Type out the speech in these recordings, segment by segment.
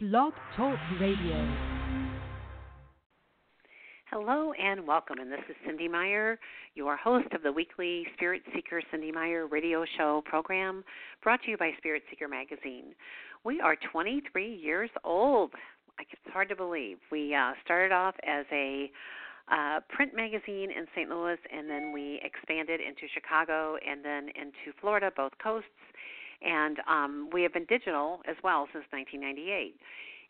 Blog Talk Radio. Hello and welcome. And this is Cynde Meyer, your host of the weekly Spirit Seeker Cynde Meyer radio show program brought to you by Spirit Seeker Magazine. We are 23 years old. It's hard to believe. We uh, started off as a uh, print magazine in St. Louis, and then we expanded into Chicago and then into Florida, both coasts and um, we have been digital as well since 1998.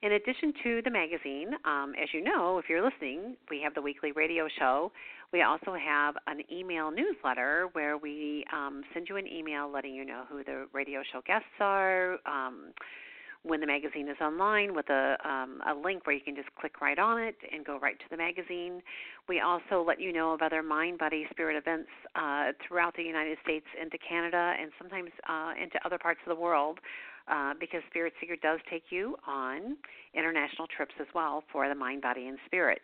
In addition to the magazine, um, as you know, if you're listening, we have the weekly radio show. We also have an email newsletter where we um, send you an email letting you know who the radio show guests are, um, when the magazine is online with a um, a link where you can just click right on it and go right to the magazine. We also let you know of other mind, body, spirit events uh, throughout the United States, into Canada, and sometimes uh, into other parts of the world. Uh, because Spirit Seeker does take you on international trips as well for the mind, body, and spirit.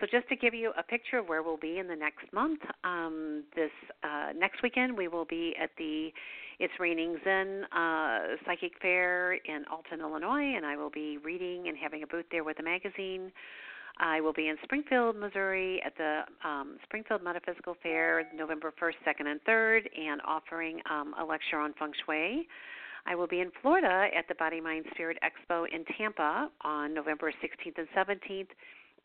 So, just to give you a picture of where we'll be in the next month, um, this uh, next weekend we will be at the it's Raining Zen uh, Psychic Fair in Alton, Illinois, and I will be reading and having a booth there with a magazine. I will be in Springfield, Missouri at the um, Springfield Metaphysical Fair November 1st, 2nd, and 3rd, and offering um, a lecture on feng shui. I will be in Florida at the Body Mind Spirit Expo in Tampa on November 16th and 17th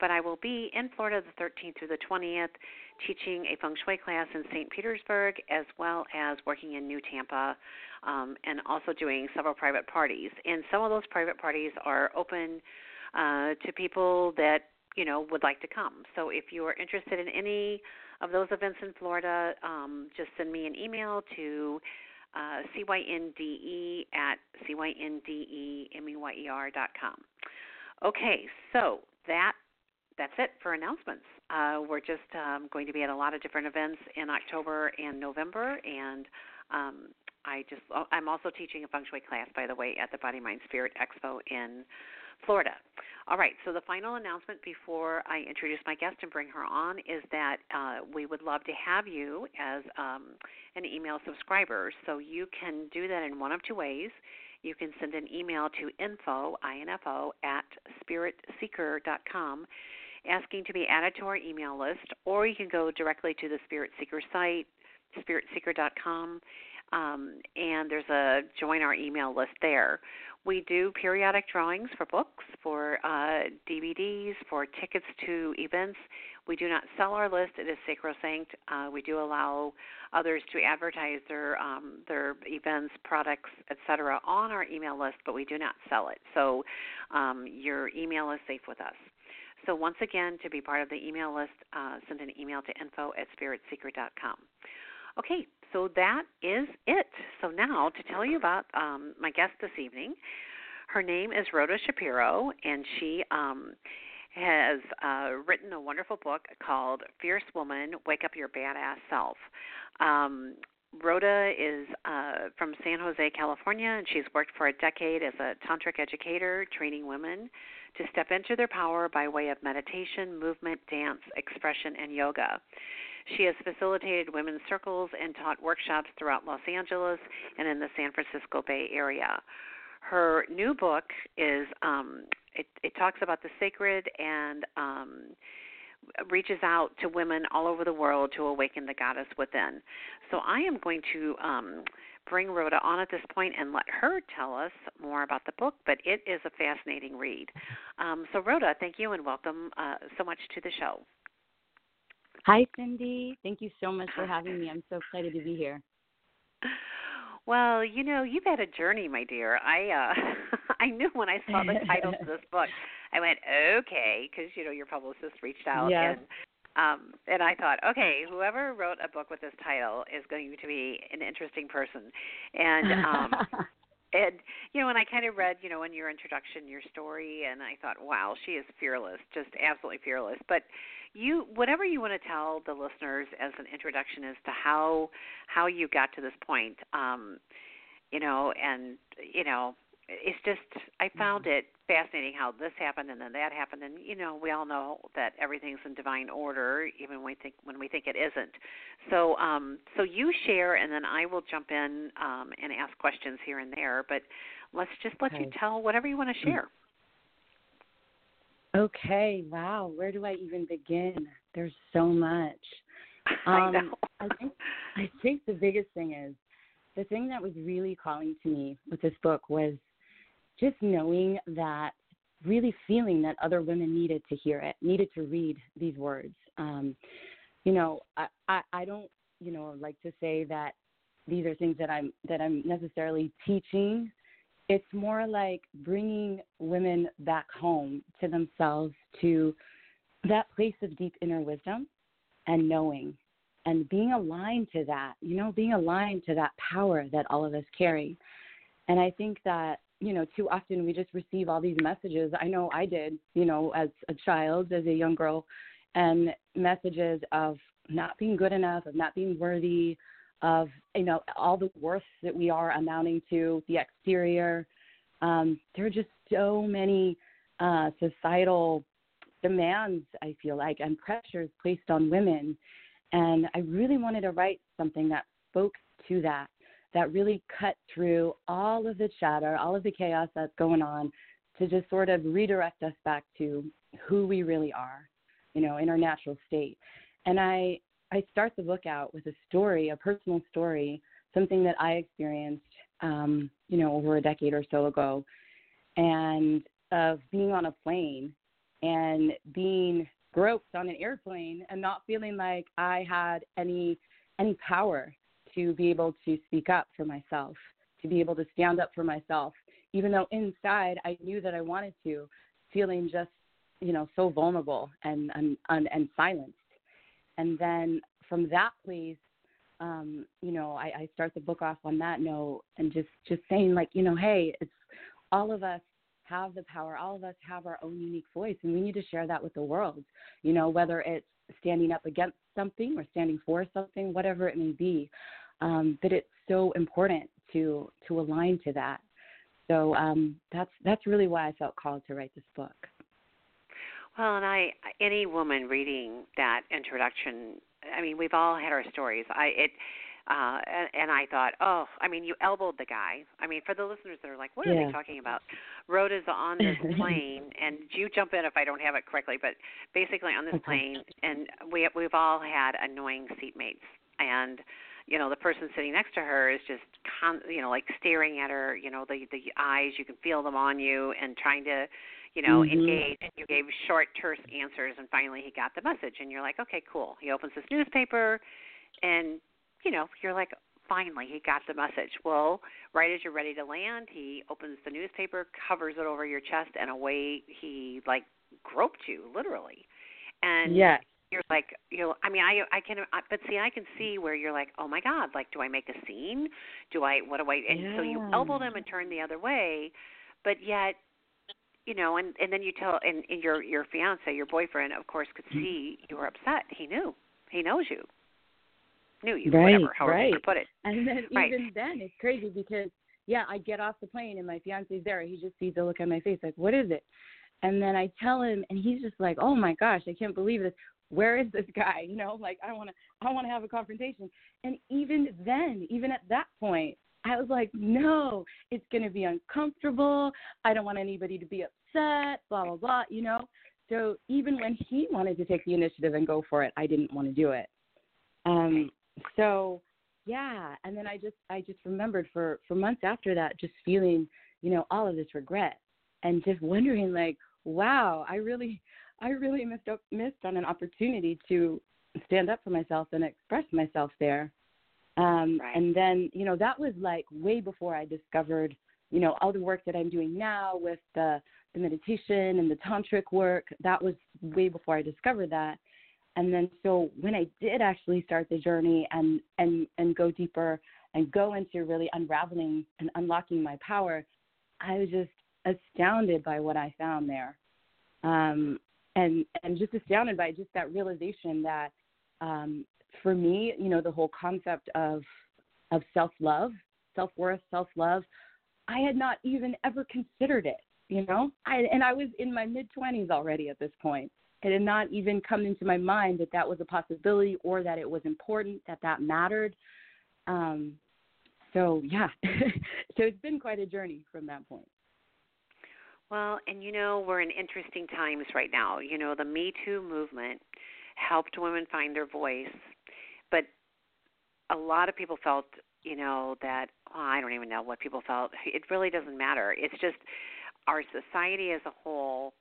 but I will be in Florida the 13th through the 20th teaching a feng shui class in St. Petersburg as well as working in New Tampa um, and also doing several private parties. And some of those private parties are open uh, to people that you know would like to come. So if you are interested in any of those events in Florida, um, just send me an email to uh, cynde at cyndemeyer dot com. Okay, so that that's it for announcements. Uh, we're just um, going to be at a lot of different events in October and November, and um, I just oh, I'm also teaching a feng shui class, by the way, at the Body Mind Spirit Expo in Florida. All right, so the final announcement before I introduce my guest and bring her on is that uh, we would love to have you as um, an email subscriber. So you can do that in one of two ways. You can send an email to info, info at spiritseeker.com asking to be added to our email list, or you can go directly to the Spirit Seeker site, spiritseeker.com, um, and there's a join our email list there. We do periodic drawings for books, for uh, DVDs, for tickets to events. We do not sell our list; it is sacrosanct. Uh, we do allow others to advertise their um, their events, products, etc., on our email list, but we do not sell it. So um, your email is safe with us. So once again, to be part of the email list, uh, send an email to info at spiritseeker.com. Okay, so that is it. So now to tell you about um, my guest this evening, her name is Rhoda Shapiro, and she um, has uh, written a wonderful book called Fierce Woman Wake Up Your Badass Self. Um, Rhoda is uh, from San Jose, California, and she's worked for a decade as a tantric educator, training women to step into their power by way of meditation, movement, dance, expression, and yoga. She has facilitated women's circles and taught workshops throughout Los Angeles and in the San Francisco Bay Area. Her new book is um, it, it talks about the sacred and um, reaches out to women all over the world to awaken the goddess within. So I am going to um, bring Rhoda on at this point and let her tell us more about the book, but it is a fascinating read. Um, so, Rhoda, thank you and welcome uh, so much to the show. Hi, Cynde. Thank you so much for having me. I'm so excited to be here. Well, you know, you've had a journey, my dear. I uh I knew when I saw the title of this book, I went, "Okay," because you know your publicist reached out yes. and um, and I thought, okay, whoever wrote a book with this title is going to be an interesting person. And um, and you know, when I kind of read, you know, in your introduction, your story, and I thought, wow, she is fearless, just absolutely fearless. But you, whatever you want to tell the listeners as an introduction as to how how you got to this point, um, you know, and you know, it's just I found mm-hmm. it fascinating how this happened and then that happened and you know we all know that everything's in divine order even when we think when we think it isn't. So um so you share and then I will jump in um and ask questions here and there but let's just let okay. you tell whatever you want to share. Okay, wow. Where do I even begin? There's so much. Um, I know. I think I think the biggest thing is the thing that was really calling to me with this book was just knowing that really feeling that other women needed to hear it, needed to read these words. Um, you know, I, I, I don't, you know, like to say that these are things that I'm that I'm necessarily teaching. It's more like bringing women back home to themselves, to that place of deep inner wisdom and knowing and being aligned to that, you know, being aligned to that power that all of us carry. And I think that, you know, too often we just receive all these messages. I know I did, you know, as a child, as a young girl, and messages of not being good enough, of not being worthy, of, you know, all the worth that we are amounting to, the exterior. Um, there are just so many uh, societal demands, I feel like, and pressures placed on women. And I really wanted to write something that spoke to that, that really cut through all of the chatter, all of the chaos that's going on, to just sort of redirect us back to who we really are, you know, in our natural state. And I, I start the book out with a story, a personal story, something that I experienced, um, you know, over a decade or so ago, and of being on a plane and being groped on an airplane and not feeling like I had any any power to be able to speak up for myself, to be able to stand up for myself, even though inside I knew that I wanted to, feeling just you know so vulnerable and and and, and silenced. And then from that place, um, you know, I, I start the book off on that note and just just saying like, you know, hey, it's all of us have the power. All of us have our own unique voice, and we need to share that with the world. You know, whether it's standing up against something or standing for something, whatever it may be. Um, but it's so important to to align to that. So um, that's that's really why I felt called to write this book. Well, and I any woman reading that introduction, I mean, we've all had our stories. I it uh, and, and I thought, oh, I mean, you elbowed the guy. I mean, for the listeners that are like, what are yeah. they talking about? Rhoda's on this plane, and you jump in if I don't have it correctly, but basically on this plane, and we we've all had annoying seatmates, and you know the person sitting next to her is just con- you know like staring at her you know the the eyes you can feel them on you and trying to you know mm-hmm. engage and you gave short terse answers and finally he got the message and you're like okay cool he opens this newspaper and you know, you're like, finally, he got the message. Well, right as you're ready to land, he opens the newspaper, covers it over your chest, and away he like groped you, literally. And yes. You're like, you know, I mean, I I can, but see, I can see where you're like, oh my God, like, do I make a scene? Do I, what do I? And yeah. so you elbow them and turn the other way, but yet you know, and and then you tell, and, and your your fiance, your boyfriend, of course, could mm-hmm. see you were upset. He knew, he knows you knew you, right, whatever, however right. you put it. And then right. even then, it's crazy because yeah, I get off the plane and my fiance's there. He just sees the look on my face, like, "What is it?" And then I tell him, and he's just like, "Oh my gosh, I can't believe this. Where is this guy? You know, like I want to, I want to have a confrontation." And even then, even at that point, I was like, "No, it's going to be uncomfortable. I don't want anybody to be upset. Blah blah blah." You know. So even when he wanted to take the initiative and go for it, I didn't want to do it. Um, so yeah and then i just i just remembered for for months after that just feeling you know all of this regret and just wondering like wow i really i really missed up missed on an opportunity to stand up for myself and express myself there. Um right. and then you know that was like way before i discovered you know all the work that i'm doing now with the the meditation and the tantric work. That was way before i discovered that. And then so when I did actually start the journey and and and go deeper and go into really unraveling and unlocking my power, I was just astounded by what I found there, um, and and just astounded by just that realization that um, for me, you know, the whole concept of of self love, self worth, self love, I had not even ever considered it. You know, I and I was in my mid twenties already at this point it had not even come into my mind that that was a possibility or that it was important, that that mattered. Um, so, yeah. so it's been quite a journey from that point. Well, and you know, we're in interesting times right now. You know, the Me Too movement helped women find their voice, but a lot of people felt, you know, that well, I don't even know what people felt. It really doesn't matter. It's just our society as a whole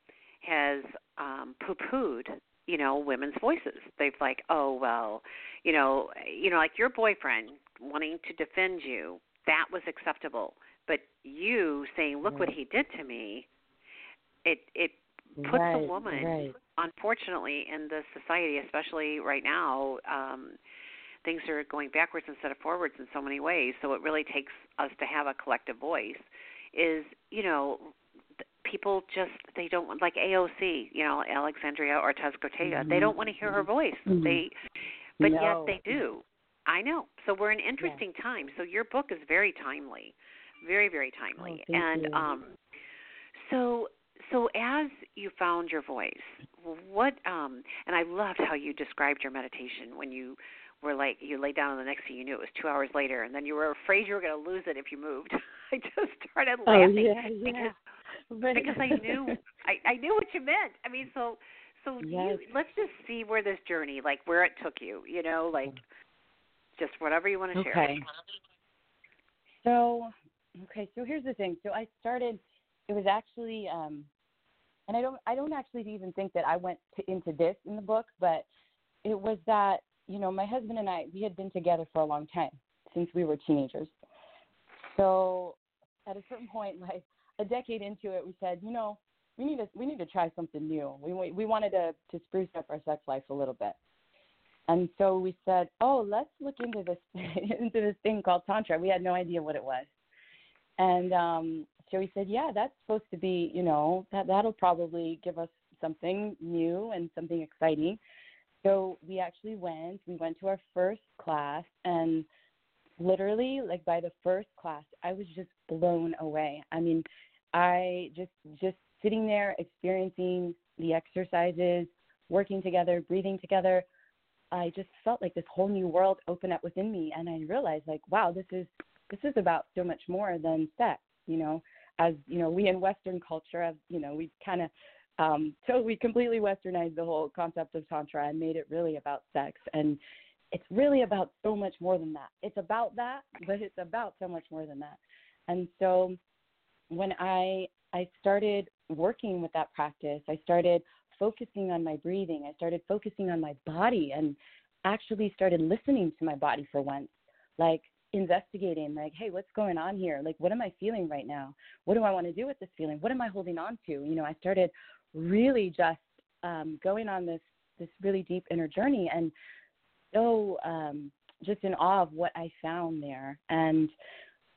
has um poo-pooed you know women's voices they've like oh well you know you know like your boyfriend wanting to defend you that was acceptable but you saying look what he did to me it it puts right, a woman right. unfortunately in the society especially right now um things are going backwards instead of forwards in so many ways so it really takes us to have a collective voice is you know people just they don't want like AOC, you know, Alexandria Ortiz Cortega. Mm-hmm. They don't want to hear her voice. Mhm. They but No. yet they do. I know. So we're in interesting times. So your book is very timely. Very, very timely. Oh, and you. um so so as you found your voice, what um and I loved how you described your meditation when you were like you lay down and the next thing you knew it was two hours later and then you were afraid you were going to lose it if you moved. I just started Oh laughing yeah, yeah. because But- because I knew I, I knew what you meant. I mean, so so Yes. you let's just see where this journey, like where it took you. You know, like just whatever you want to share. Okay. So, okay, so here's the thing. So I started. It was actually, um, and I don't, I don't actually even think that I went to, into this in the book, but it was that you know my husband and I we had been together for a long time since we were teenagers. So at a certain point, like a decade into it, we said, you know, we need to we need to try something new. We we we wanted to to spruce up our sex life a little bit. And so we said, "Oh, let's look into this into this thing called tantra." We had no idea what it was, and um, so we said, "Yeah, that's supposed to be, you know, that that'll probably give us something new and something exciting." So we actually went. We went to our first class, and literally, like by the first class, I was just blown away. I mean, I just just sitting there experiencing the exercises, working together, breathing together. I just felt like this whole new world open up within me, and I realized like, wow, this is this is about so much more than sex. You know, as you know, we in Western culture have, you know, we kind of um, we completely westernized the whole concept of tantra and made it really about sex, and it's really about so much more than that. It's about that, but it's about so much more than that. And so when I I started working with that practice, I started focusing on my breathing. I started focusing on my body and actually started listening to my body for once. Like investigating like hey what's going on here? Like what am i feeling right now? What do i want to do with this feeling? What am i holding on to? You know i started really just um going on this this really deep inner journey and so um just in awe of what i found there. And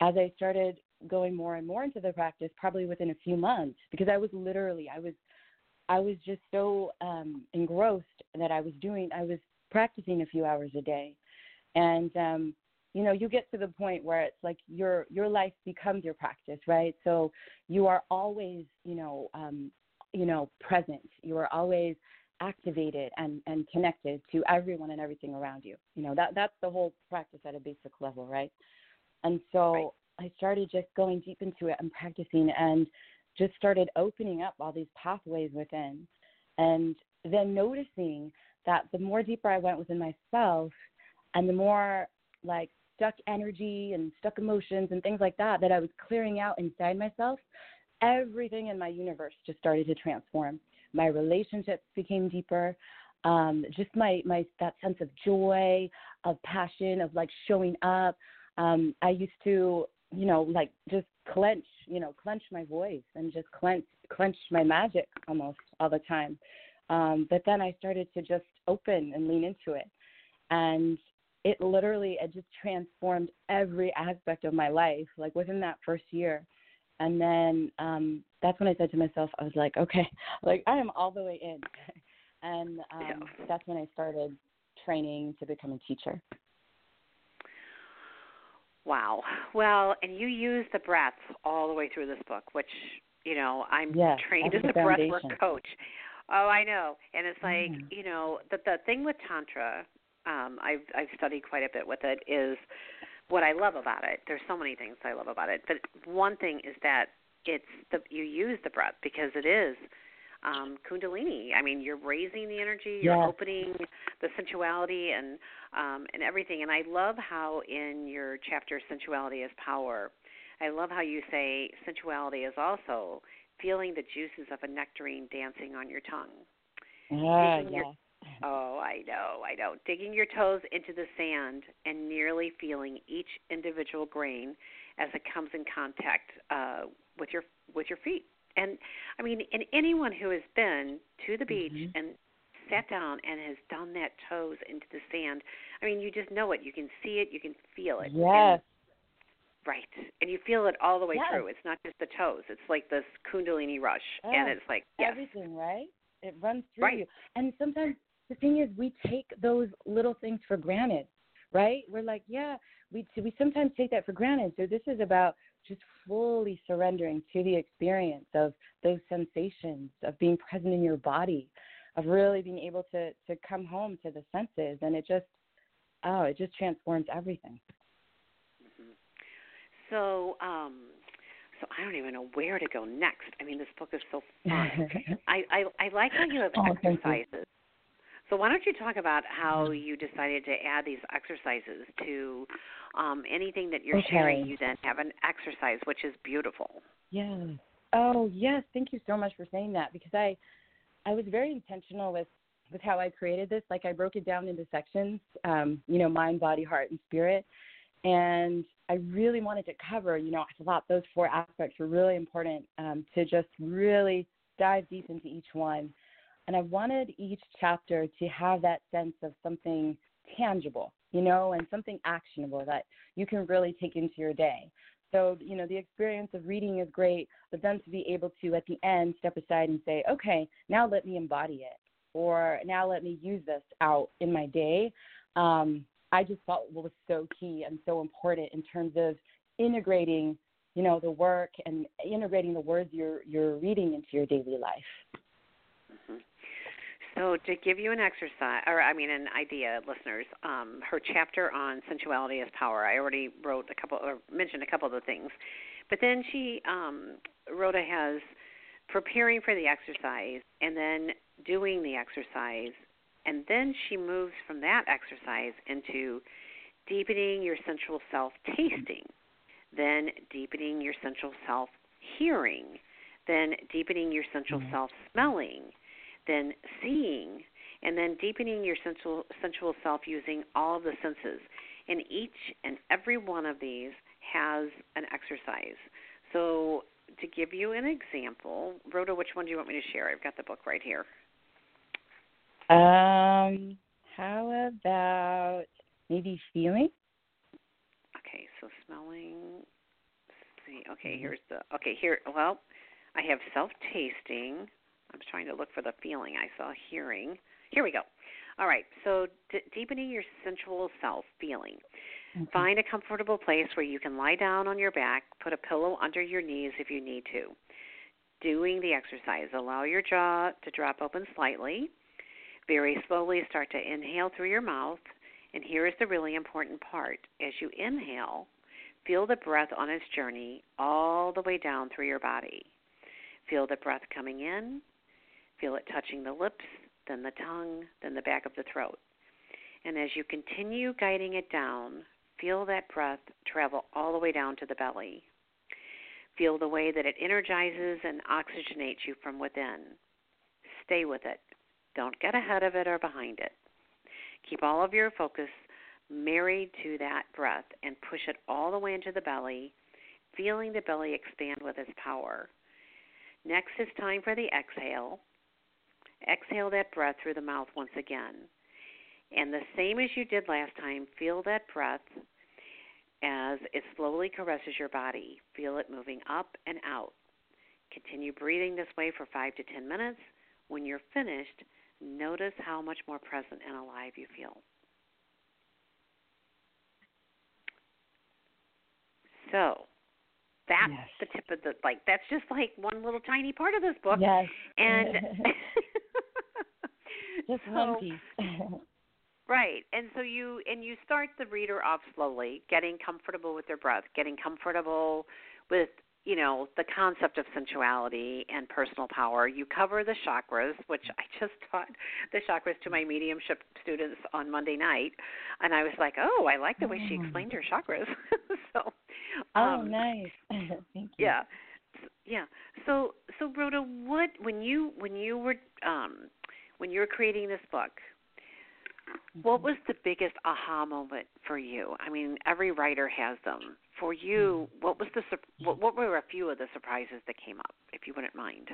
as i started going more and more into the practice probably within a few months because i was literally i was i was just so um engrossed that i was doing i was practicing a few hours a day. And um you know you get to the point where it's like your your life becomes your practice right? So you are always you know um you know present. You are always activated and and connected to everyone and everything around you. You know that that's the whole practice at a basic level right? And so i started just going deep into it and practicing and just started opening up all these pathways within. And then noticing that the more deeper i went within myself and the more like stuck energy and stuck emotions and things like that that I was clearing out inside myself, everything in my universe just started to transform. My relationships became deeper. Um, just my my that sense of joy, of passion, of like showing up. Um, I used to, you know, like just clench, you know, clench my voice and just clench clench my magic almost all the time. Um, but then I started to just open and lean into it. And it literally it just transformed every aspect of my life like within that first year and then um that's when i said to myself i was like okay like i am all the way in and um Yeah. that's when i started training to become a teacher Wow. Well, and you use the breath all the way through this book, which you know I'm trained as a breathwork coach. Oh, I know. And it's like Mhm. you know the the thing with tantra, um, I've I've studied quite a bit with it. Is what I love about it. There's so many things I love about it, but one thing is that it's the you use the breath because it is um, kundalini. I mean, you're raising the energy, you're Yes. opening the sensuality and um, and everything. And I love how in your chapter "Sensuality is Power," I love how you say sensuality is also feeling the juices of a nectarine dancing on your tongue. Ah, Digging your- yes. Oh, I know, I know. Digging your toes into the sand and nearly feeling each individual grain as it comes in contact uh, with your with your feet. And I mean, and anyone who has been to the beach Mhm. and sat down and has done that toes into the sand, I mean, you just know it. You can see it. You can feel it. Yes. And, right. And you feel it all the way Yes. through. It's not just the toes. It's like this kundalini rush, and Oh, it's like yes, Everything, right? It runs through Right. you. And sometimes the thing is, we take those little things for granted, right? We're like, yeah, we we sometimes take that for granted. So this is about just fully surrendering to the experience of those sensations of being present in your body, of really being able to to come home to the senses, and it just oh, it just transforms everything. So, um, so I don't even know where to go next. I mean, this book is so fun. I, I I like how you have Oh, exercises. So why don't you talk about how you decided to add these exercises to um, anything that you're sharing? You then have an exercise, which is beautiful. Yes. Oh, yes. Thank you so much for saying that because I I was very intentional with with how I created this. Like I broke it down into sections, um, you know, mind, body, heart, and spirit. And I really wanted to cover, you know, I thought those four aspects were really important um, to just really dive deep into each one. And I wanted each chapter to have that sense of something tangible, you know, and something actionable that you can really take into your day. So, you know, the experience of reading is great, but then to be able to, at the end, step aside and say, okay, now let me embody it, or now let me use this out in my day, um, I just felt was so key and so important in terms of integrating, you know, the work and integrating the words you're you're reading into your daily life. So to give you an exercise, or I mean an idea, listeners, um, her chapter on sensuality as power. I already wrote a couple, or mentioned a couple of the things, but then she, um, Rhoda has preparing for the exercise and then doing the exercise, and then she moves from that exercise into deepening your sensual self tasting, then deepening your sensual self hearing, then deepening your sensual Mhm. self smelling, then seeing, and then deepening your sensual sensual self using all of the senses. And each and every one of these has an exercise. So to give you an example, Rhoda, which one do you want me to share? I've got the book right here. Um, how about maybe feeling? Okay, so smelling. Let's see. Okay, here's the. Okay, here. Well, I have self tasting. I'm trying to look for the feeling. I saw hearing. Here we go. All right. So d- deepening your sensual self feeling. Okay. Find a comfortable place where you can lie down on your back. Put a pillow under your knees if you need to. Doing the exercise. Allow your jaw to drop open slightly. Very slowly start to inhale through your mouth. And here is the really important part. As you inhale, feel the breath on its journey all the way down through your body. Feel the breath coming in, feel it touching the lips, then the tongue, then the back of the throat. And as you continue guiding it down, feel that breath travel all the way down to the belly. Feel the way that it energizes and oxygenates you from within. Stay with it. Don't get ahead of it or behind it. Keep all of your focus married to that breath and push it all the way into the belly, feeling the belly expand with its power. Next is time for the exhale. Exhale that breath through the mouth once again. And the same as you did last time, feel that breath as it slowly caresses your body. Feel it moving up and out. Continue breathing this way for five to ten minutes. When you're finished, notice how much more present and alive you feel. So, that's Yes. the tip of the like that's just like one little tiny part of this book Yes. and Just so, one piece. Right. And so you and you start the reader off slowly, getting comfortable with their breath, getting comfortable with you know the concept of sensuality and personal power. You cover the chakras, which I just taught the chakras to my mediumship students on Monday night, and I was like, oh, I like the way she Oh. explained her chakras. so, Oh, um, nice. Thank you. yeah, yeah. So, so Rhoda, what when you when you were um, when you were creating this book, what was the biggest aha moment for you? I mean, every writer has them. For you, Mm-hmm. what was the what, what were a few of the surprises that came up, if you wouldn't mind?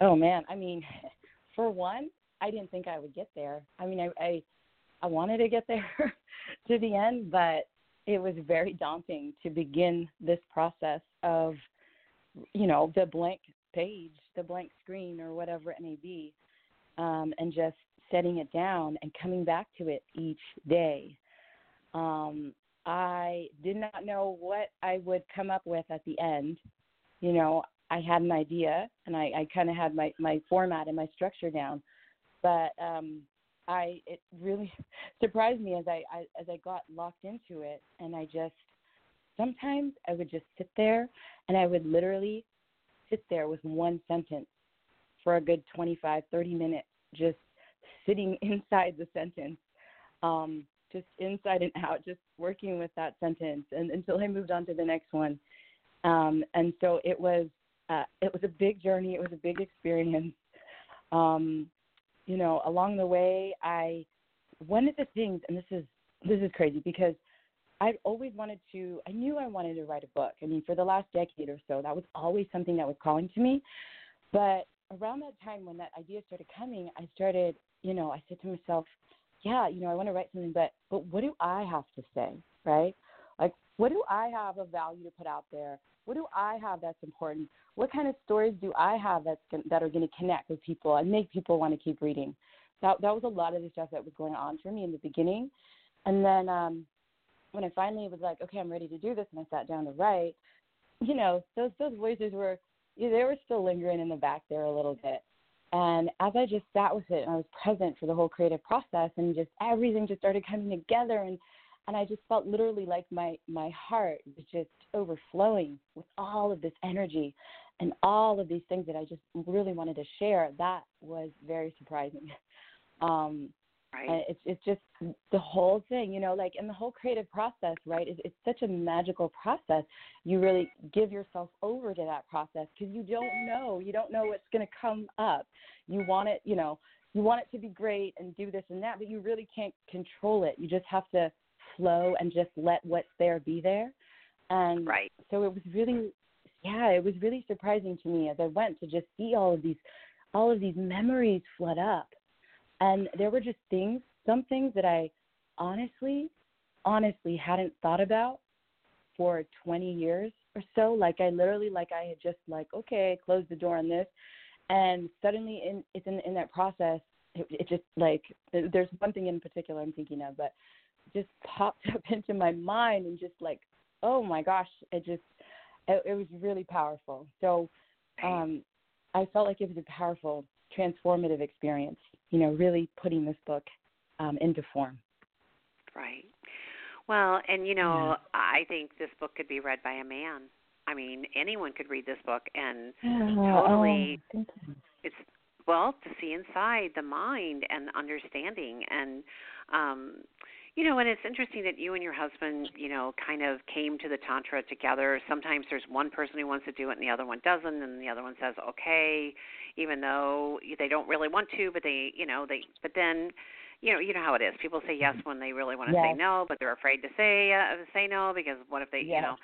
Oh man, I mean, for one, I didn't think I would get there. I mean, I I, I wanted to get there to the end, but it was very daunting to begin this process of, you know, the blank page, the blank screen, or whatever it may be, um, and just setting it down and coming back to it each day. Um, I did not know what I would come up with at the end. You know, I had an idea and I, I kind of had my, my format and my structure down, but um, I it really surprised me as I, I as I got locked into it, and I just sometimes I would just sit there and I would literally sit there with one sentence for a good 25, 30 minutes, just sitting inside the sentence, um, just inside and out, just working with that sentence, and until I moved on to the next one. Um, and so it was uh, it was a big journey. It was a big experience. Um, you know, along the way, I one of the things, and this is this is crazy because I've always wanted to. I knew I wanted to write a book. I mean, for the last decade or so, that was always something that was calling to me. But around that time, when that idea started coming, I started. You know, I said to myself, "Yeah, you know, I want to write something, but but what do I have to say, right? Like, what do I have of value to put out there? What do I have that's important? What kind of stories do I have that's gon- that are going to connect with people and make people want to keep reading? That that was a lot of the stuff that was going on for me in the beginning, and then um, when I finally was like, okay, I'm ready to do this, and I sat down to write, you know, those those voices were they were still lingering in the back there a little bit. And as I just sat with it and I was present for the whole creative process and just everything just started coming together and and I just felt literally like my my heart was just overflowing with all of this energy and all of these things that I just really wanted to share. That was very surprising. Um, Right. and it's it's just the whole thing, you know, like in the whole creative process, right? It's, it's such a magical process. You really give yourself over to that process because you don't know, you don't know what's going to come up. You want it, you know, you want it to be great and do this and that, but you really can't control it. You just have to flow and just let what's there be there. And right. so it was really yeah it was really surprising to me as i went to just see all of these all of these memories flood up and there were just things some things that i honestly honestly hadn't thought about for 20 years or so. Like i literally like i had just like okay closed the door on this. And suddenly in it's in in that process it, it just like there's one thing in particular i'm thinking of but just popped up into my mind and just like oh my gosh it just it, it was really powerful. So um i felt like it was a powerful transformative experience you know really putting this book um into form Right. Well, and you know, I think this book could be read by a man. I mean, anyone could read this book and Totally. oh, it's well to see inside the mind and understanding and um you know and it's interesting that you and your husband you know kind of came to the tantra together. Sometimes there's one person who wants to do it and the other one doesn't and the other one says okay even though they don't really want to but they you know they but then you know you know how it is. People say yes when they really want to say no but they're afraid to say uh, say no because what if they you know?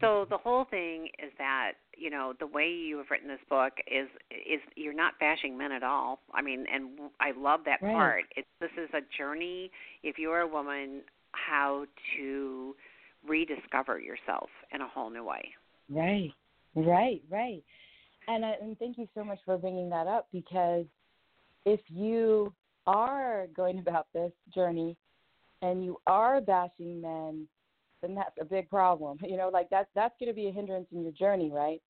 So the whole thing is that you know the way you have written this book is is you're not bashing men at all. I mean and i love that Right. part. It's this is a journey. If you're a woman how to rediscover yourself in a whole new way. Right, right, right. And I, and thank you so much for bringing that up because if you are going about this journey and you are bashing men, then that's a big problem. You know, like that's that's going to be a hindrance in your journey, right?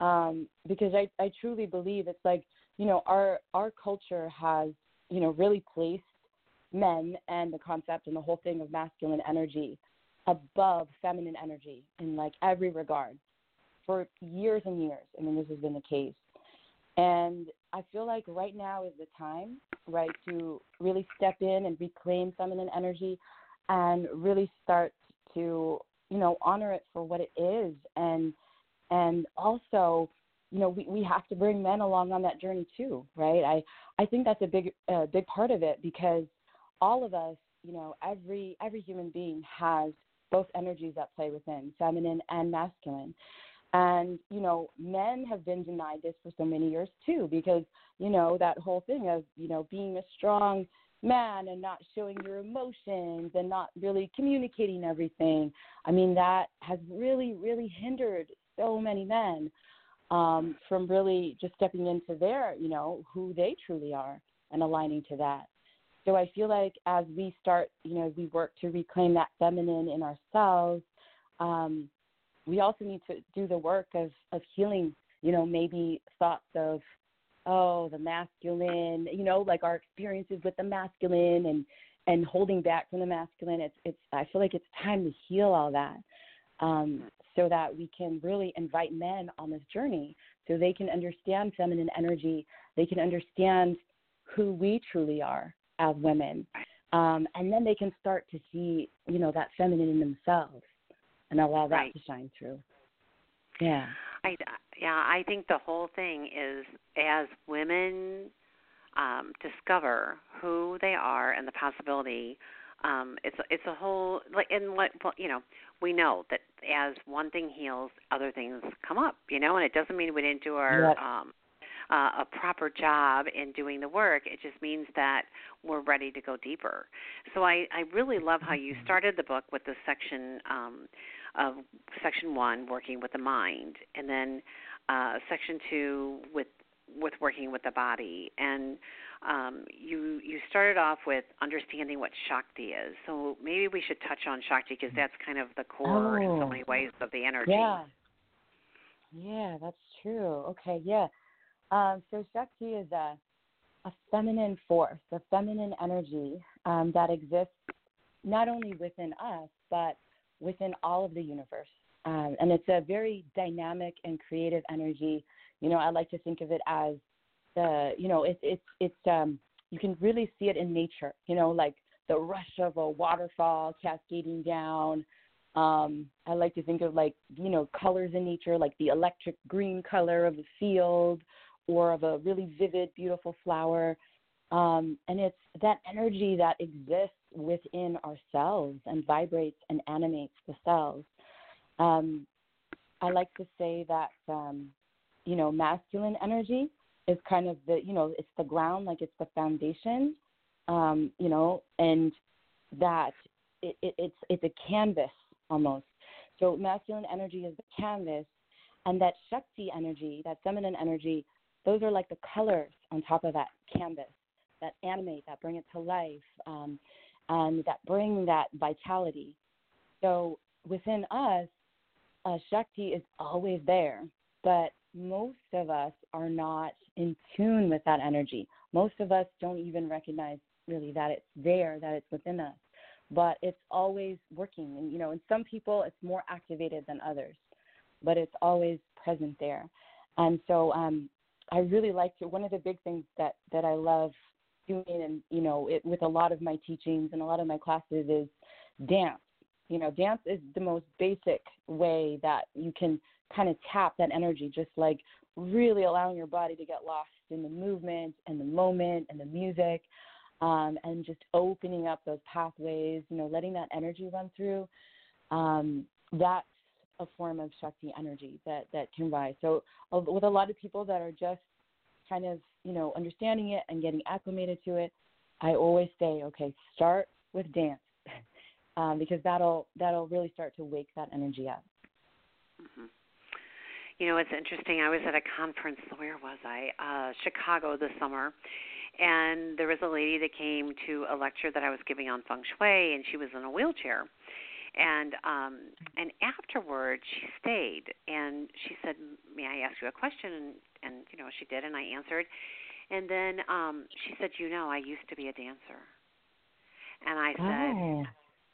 Um, because I I truly believe it's like you know our our culture has you know really placed men and the concept and the whole thing of masculine energy above feminine energy in like every regard for years and years. I mean, this has been the case. And I feel like right now is the time, right, to really step in and reclaim feminine energy and really start to, you know, honor it for what it is and and also, you know, we, we have to bring men along on that journey too, right? I, I think that's a big big part of it because all of us, you know, every every human being has both energies at play within, feminine and masculine. And, you know, men have been denied this for so many years too, because, you know, that whole thing of, you know, being a strong man and not showing your emotions and not really communicating everything. I mean, that has really, really hindered so many men um, from really just stepping into their, you know, who they truly are and aligning to that. So I feel like as we start, you know, we work to reclaim that feminine in ourselves, um, we also need to do the work of, of healing, you know, maybe thoughts of, oh, the masculine, you know, like our experiences with the masculine and, and holding back from the masculine. It's, it's, I feel like it's time to heal all that. Um, so that we can really invite men on this journey so they can understand feminine energy. They can understand who we truly are as women. Um, and then they can start to see, you know, that feminine in themselves and allow that right. to shine through. Yeah. I, yeah, I think the whole thing is as women um, discover who they are and the possibility. Um, it's it's a whole like and what well, you know we know that as one thing heals, other things come up. You know, and it doesn't mean we didn't do our um, uh, a proper job in doing the work. It just means that we're ready to go deeper. So I, I really love how you mm-hmm. started the book with the section um, of section one, working with the mind, and then uh, section two with with working with the body and um, you you started off with understanding what Shakti is. So maybe we should touch on Shakti because that's kind of the core oh, in so many ways of the energy. Yeah, yeah, that's true. Okay, yeah. Um, so Shakti is a a feminine force, a feminine energy um, that exists not only within us but within all of the universe. Um, and it's a very dynamic and creative energy. You know, I like to think of it as the, you know, it's it's it's um, you can really see it in nature. You know, like the rush of a waterfall cascading down. Um, I like to think of like you know colors in nature, like the electric green color of a field or of a really vivid, beautiful flower. Um, and it's that energy that exists within ourselves and vibrates and animates the cells. Um, I like to say that, um, you know, masculine energy is kind of the, you know, it's the ground, like it's the foundation, um, you know, and that it, it, it's it's a canvas almost. So masculine energy is the canvas, and that Shakti energy, that feminine energy, those are like the colors on top of that canvas that animate, that bring it to life, um, and that bring that vitality. So within us, uh, Shakti is always there, but most of us are not in tune with that energy. Most of us don't even recognize really that it's there, that it's within us. But it's always working. And, you know, in some people, it's more activated than others, but it's always present there. And so um, I really like to. One of the big things that that I love doing, and you know, it, with a lot of my teachings and a lot of my classes is dance. You know, dance is the most basic way that you can kind of tap that energy, just like really allowing your body to get lost in the movement and the moment and the music, um, and just opening up those pathways. You know, letting that energy run through. Um, that's a form of Shakti energy that, that can rise. So with a lot of people that are just kind of, you know, understanding it and getting acclimated to it, I always say, okay, start with dance um, because that'll that'll really start to wake that energy up. Mm-hmm. You know, it's interesting. I was at a conference. Where was I? Uh, Chicago this summer, and there was a lady that came to a lecture that I was giving on feng shui, and she was in a wheelchair and um and afterward, she stayed and she said may i ask you a question and and you know she did and i answered and then um she said you know i used to be a dancer and i said oh.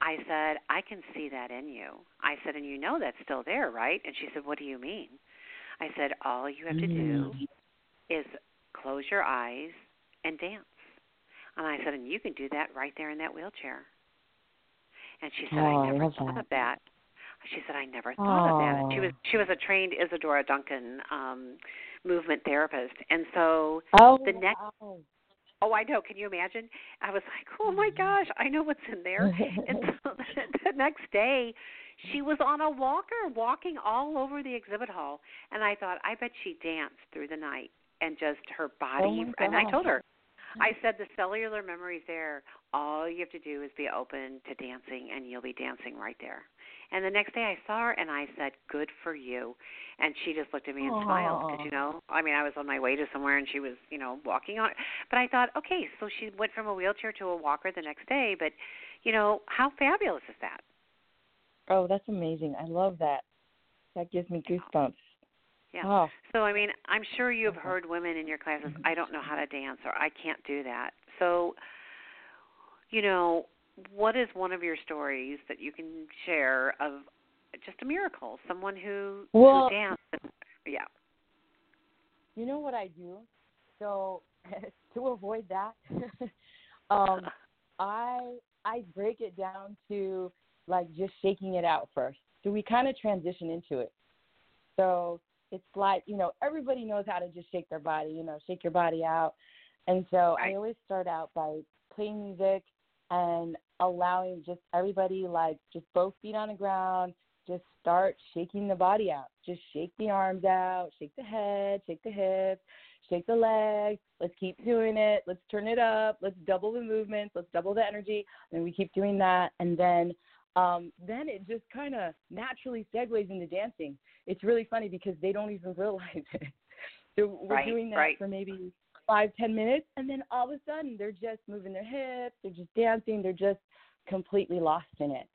I said, I can see that in you. I said, and you know that's still there, right? And she said, What do you mean? I said, All you have to do Mm. is close your eyes and dance. And I said, And you can do that right there in that wheelchair. And she said, Oh, I I never love thought that. of that. She said, I never thought of that. And she was Oh. she was a trained Isadora Duncan um movement therapist. And so Oh, the next wow. Oh, I know. Can you imagine? I was like, oh my gosh, I know what's in there. and so the, the next day, she was on a walker walking all over the exhibit hall. And I thought, I bet she danced through the night and just her body. Oh and I told her, I said, the cellular memory's there. All you have to do is be open to dancing, and you'll be dancing right there. And the next day I saw her, and I said, good for you. And she just looked at me and smiled because, you know, I mean, I was on my way to somewhere, and she was, you know, walking on. But I thought, okay, so she went from a wheelchair to a walker the next day. But, you know, how fabulous is that? Oh, that's amazing. I love that. That gives me goosebumps. Yeah. Oh, So I mean, I'm sure you've heard women in your classes, I don't know how to dance or I can't do that. So, you know, what is one of your stories that you can share of just a miracle, someone who Well- who danced? And, yeah. you know what I do? So to avoid that, um, I I break it down to like just shaking it out first. So we kind of transition into it. So it's like you know everybody knows how to just shake their body, you know, shake your body out. And so Right. I always start out by playing music and allowing just everybody like just both feet on the ground, just start shaking the body out. Just shake the arms out, shake the head, shake the hips, shake the legs. Let's keep doing it. Let's turn it up. Let's double the movements. Let's double the energy. And we keep doing that. And then um, then it just kind of naturally segues into dancing. It's really funny because they don't even realize it. So we're Right, doing that right. for maybe five, ten minutes, and then all of a sudden they're just moving their hips, they're just dancing, they're just completely lost in it.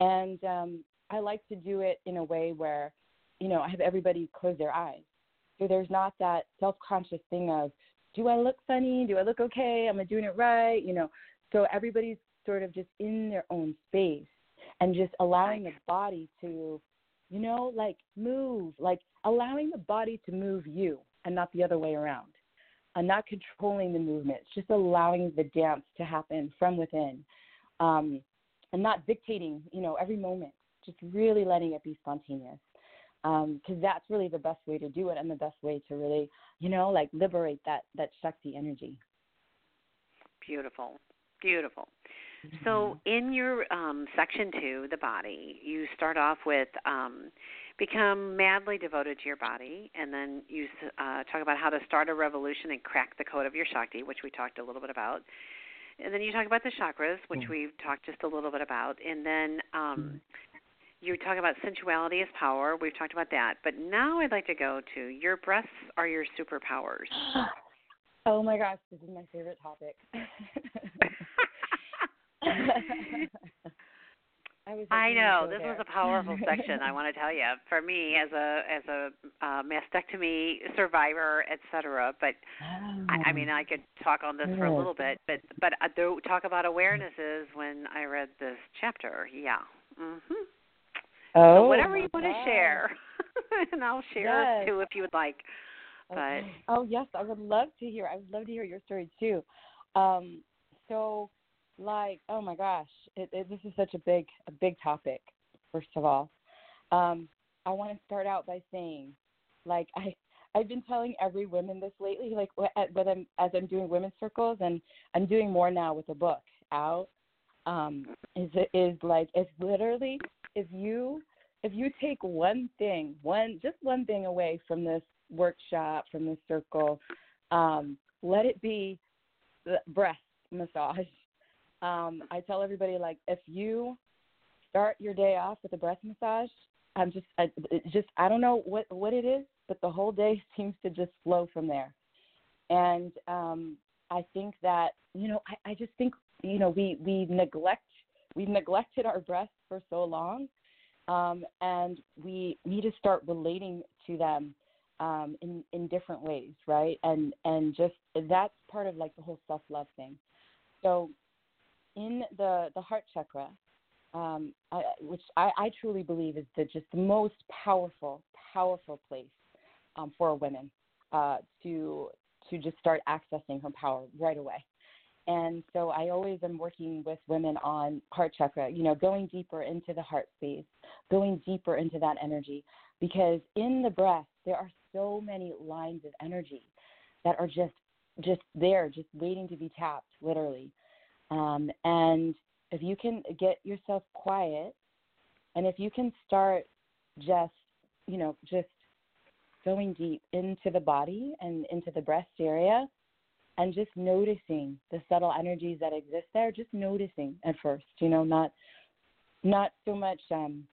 And um, I like to do it in a way where, you know, I have everybody close their eyes. So there's not that self conscious thing of, do I look funny? Do I look okay? Am I doing it right? You know, so everybody's sort of just in their own space and just allowing the body to, you know, like move, like allowing the body to move you and not the other way around. And not controlling the movements, just allowing the dance to happen from within. Um, and not dictating, you know, every moment, just really letting it be spontaneous. Because that's really the best way to do it and the best way to really, you know, like liberate that, that Shakti energy. Beautiful. Beautiful. So in your um, section two, the body, you start off with um, become madly devoted to your body, and then you uh, talk about how to start a revolution and crack the code of your Shakti, which we talked a little bit about. And then you talk about the chakras, which Mm. we've talked just a little bit about. And then um, Mm. you talk about sensuality as power. We've talked about that. But now I'd like to go to your breasts are your superpowers. oh my gosh, this is my favorite topic. I I know this was a powerful section. I want to tell you, for me as a as a uh, mastectomy survivor, etc. But I, I mean, I could talk on this for a little bit, but but uh, though talk about awarenesses when I read this chapter. Yeah. Mhm. oh, so whatever you want to share, and I'll share Yes. too if you would like. But oh yes, I would love to hear. I would love to hear your story too. Um, so, like, oh my gosh, it, it, this is such a big, a big topic. First of all, um, I want to start out by saying, like, I, I've been telling every woman this lately, like, wh- when I'm as I'm doing women's circles, and I'm doing more now with the book out. Um, is is like it's literally if you if you take one thing, one just one thing away from this workshop, from this circle, um, let it be breast massage. Um, I tell everybody like if you start your day off with a breast massage, I'm just I, just I don't know what what it is, but the whole day seems to just flow from there. And um, I think that you know I, I just think you know we we neglect we've neglected our breasts for so long um, and we need to start relating to them um, in in different ways, right? And and just that's part of like the whole self love thing. So in the the heart chakra, um, I, which I, I truly believe is the just the most powerful, powerful place um, for women uh, to to just start accessing her power right away. And so I always am working with women on heart chakra, you know, going deeper into the heart space, going deeper into that energy, because in the breath there are so many lines of energy that are just just there, just waiting to be tapped, literally. Um, and if you can get yourself quiet, and if you can start just, you know, just going deep into the body and into the breast area, and just noticing the subtle energies that exist there, just noticing at first, you know, not not so much um,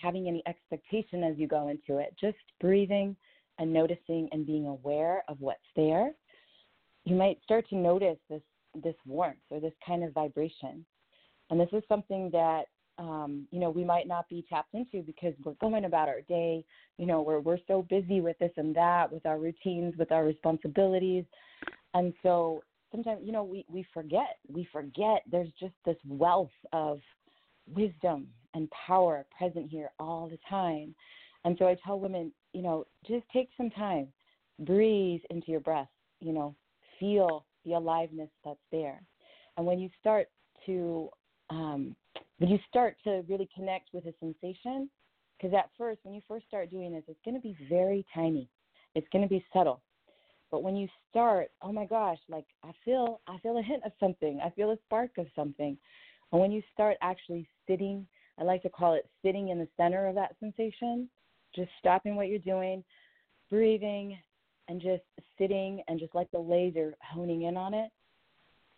having any expectation as you go into it, just breathing and noticing and being aware of what's there. You might start to notice this this warmth or this kind of vibration. And this is something that um, you know we might not be tapped into because we're going about our day. You know, we're we're so busy with this and that, with our routines, with our responsibilities, and so sometimes you know we we forget. We forget there's just this wealth of wisdom and power present here all the time. And so I tell women, you know, just take some time, breathe into your breath. You know, feel the aliveness that's there. And when you start to um, when you start to really connect with a sensation, because at first, when you first start doing this, it's going to be very tiny. It's going to be subtle. But when you start, oh my gosh, like I feel, I feel a hint of something. I feel a spark of something. And when you start actually sitting, I like to call it sitting in the center of that sensation, just stopping what you're doing, breathing, and just sitting and just like the laser honing in on it,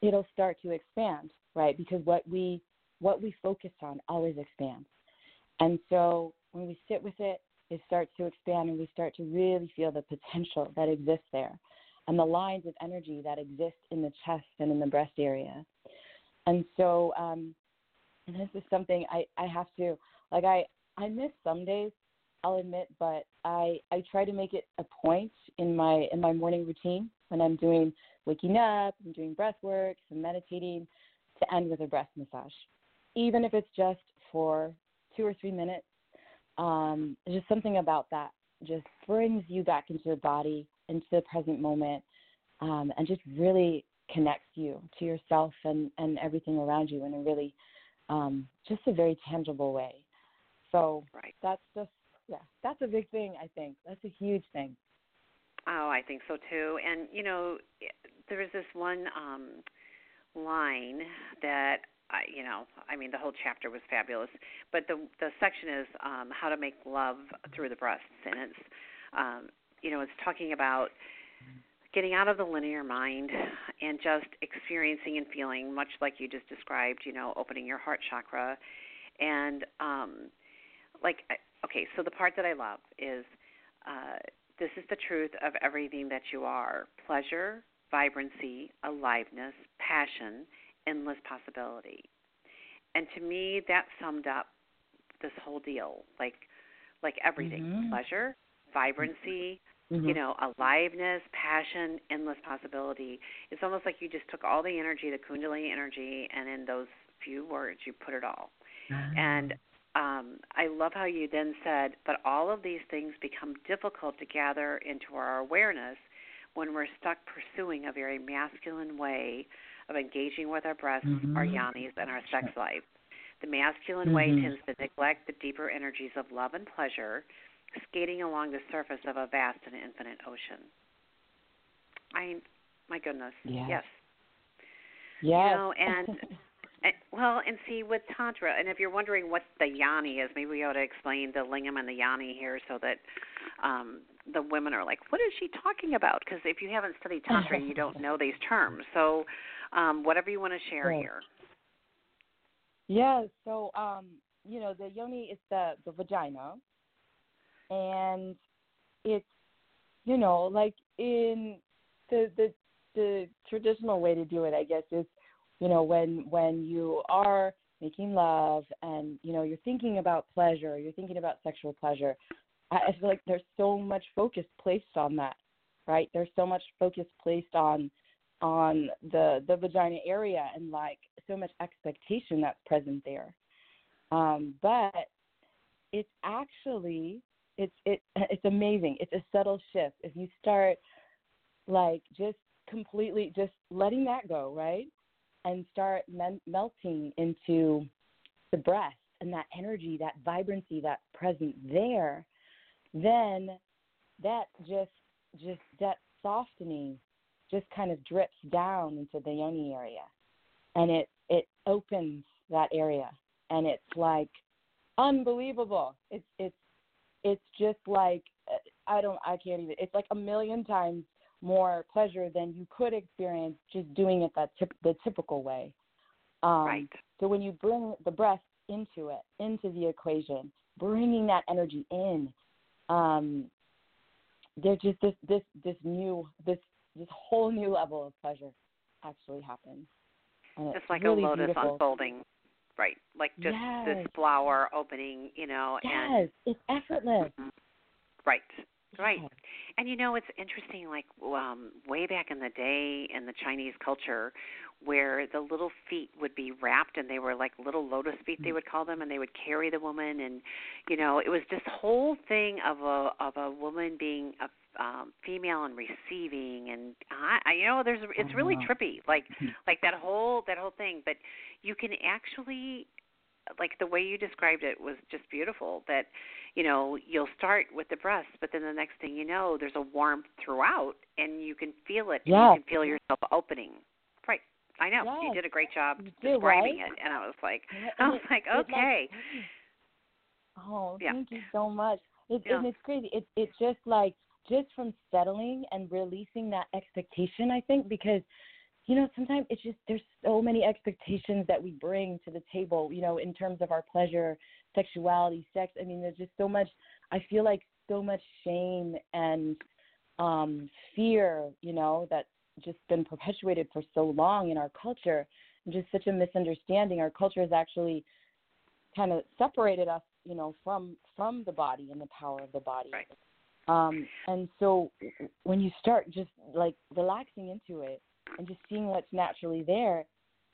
it'll start to expand, right? Because what we what we focus on always expands. And so when we sit with it, it starts to expand and we start to really feel the potential that exists there and the lines of energy that exist in the chest and in the breast area. And so, um, and this is something I, I have to, like, I, I miss some days I'll admit, but I I try to make it a point in my in my morning routine when I'm doing waking up, I'm doing breath work, some meditating, to end with a breath massage, even if it's just for two or three minutes. Um, just something about that just brings you back into your body, into the present moment, um, and just really connects you to yourself and and everything around you in a really um, just a very tangible way. So right. that's just yeah, that's a big thing. I think that's a huge thing. Oh, I think so too. And you know, there is this one um, line that I, you know, I mean, the whole chapter was fabulous, but the the section is um, how to make love through the breasts, and it's, um, you know, it's talking about getting out of the linear mind and just experiencing and feeling, much like you just described, you know, opening your heart chakra, and um, like okay, so the part that I love is uh, this is the truth of everything that you are pleasure, vibrancy, aliveness, passion, endless possibility. And to me, that summed up this whole deal like like everything mm-hmm. pleasure, vibrancy, mm-hmm. you know, aliveness, passion, endless possibility. It's almost like you just took all the energy, the Kundalini energy, and in those few words, you put it all. Mm-hmm. And um, I love how you then said, but all of these things become difficult to gather into our awareness when we're stuck pursuing a very masculine way of engaging with our breasts, mm-hmm. our yonis, and our sex life. The masculine mm-hmm. way tends to neglect the deeper energies of love and pleasure, skating along the surface of a vast and infinite ocean. I, my goodness, yes. yes. Yes. You know, and And, well, and see with tantra, and if you're wondering what the yoni is, maybe we ought to explain the lingam and the yoni here, so that um, the women are like, "What is she talking about?" Because if you haven't studied tantra, you don't know these terms. So, um, whatever you want to share right. here. Yeah. So, um, you know, the yoni is the the vagina, and it's, you know, like in the the the traditional way to do it, I guess, is you know when when you are making love and you know you're thinking about pleasure you're thinking about sexual pleasure I, I feel like there's so much focus placed on that right there's so much focus placed on on the the vagina area and like so much expectation that's present there Um, but it's actually it's it it's amazing. It's a subtle shift. If you start like just completely just letting that go, right? And start men- melting into the breath and that energy, that vibrancy that's present there, then that just just that softening just kind of drips down into the yoni area. And it it opens that area. And it's like unbelievable. It's it's it's just like uh, i don't i can't even it's like a million times more pleasure than you could experience just doing it that tip, the typical way um, right. so when you bring the breath into it into the equation bringing that energy in um, there's just this this this new this this whole new level of pleasure actually happens. And just like really a lotus beautiful. unfolding. Right. Like just yes. this flower opening, you know, yes, and it's effortless. right. Right. And you know, it's interesting like um way back in the day in the Chinese culture where the little feet would be wrapped and they were like little lotus feet they would call them and they would carry the woman and you know, it was this whole thing of a of a woman being a um female and receiving and I, I you know there's it's really trippy like like that whole that whole thing. But you can actually like the way you described it was just beautiful that you know you'll start with the breast but then the next thing you know there's a warmth throughout and you can feel it and you can feel yourself opening right i know you did a great job You describing right? it and i was like i was like it, like, okay Oh, Yeah. thank you so much. It, Yeah. And it's crazy. It it's just like just from settling and releasing that expectation. I think because you know sometimes it's just there's so many expectations that we bring to the table. You know, in terms of our pleasure, sexuality, sex. I mean, there's just so much. I feel like so much shame and um fear. You know, that's just been perpetuated for so long in our culture. And just such a misunderstanding. Our culture has actually kind of separated us, you know, from from the body and the power of the body. Right. Um, and so when you start just like relaxing into it and just seeing what's naturally there,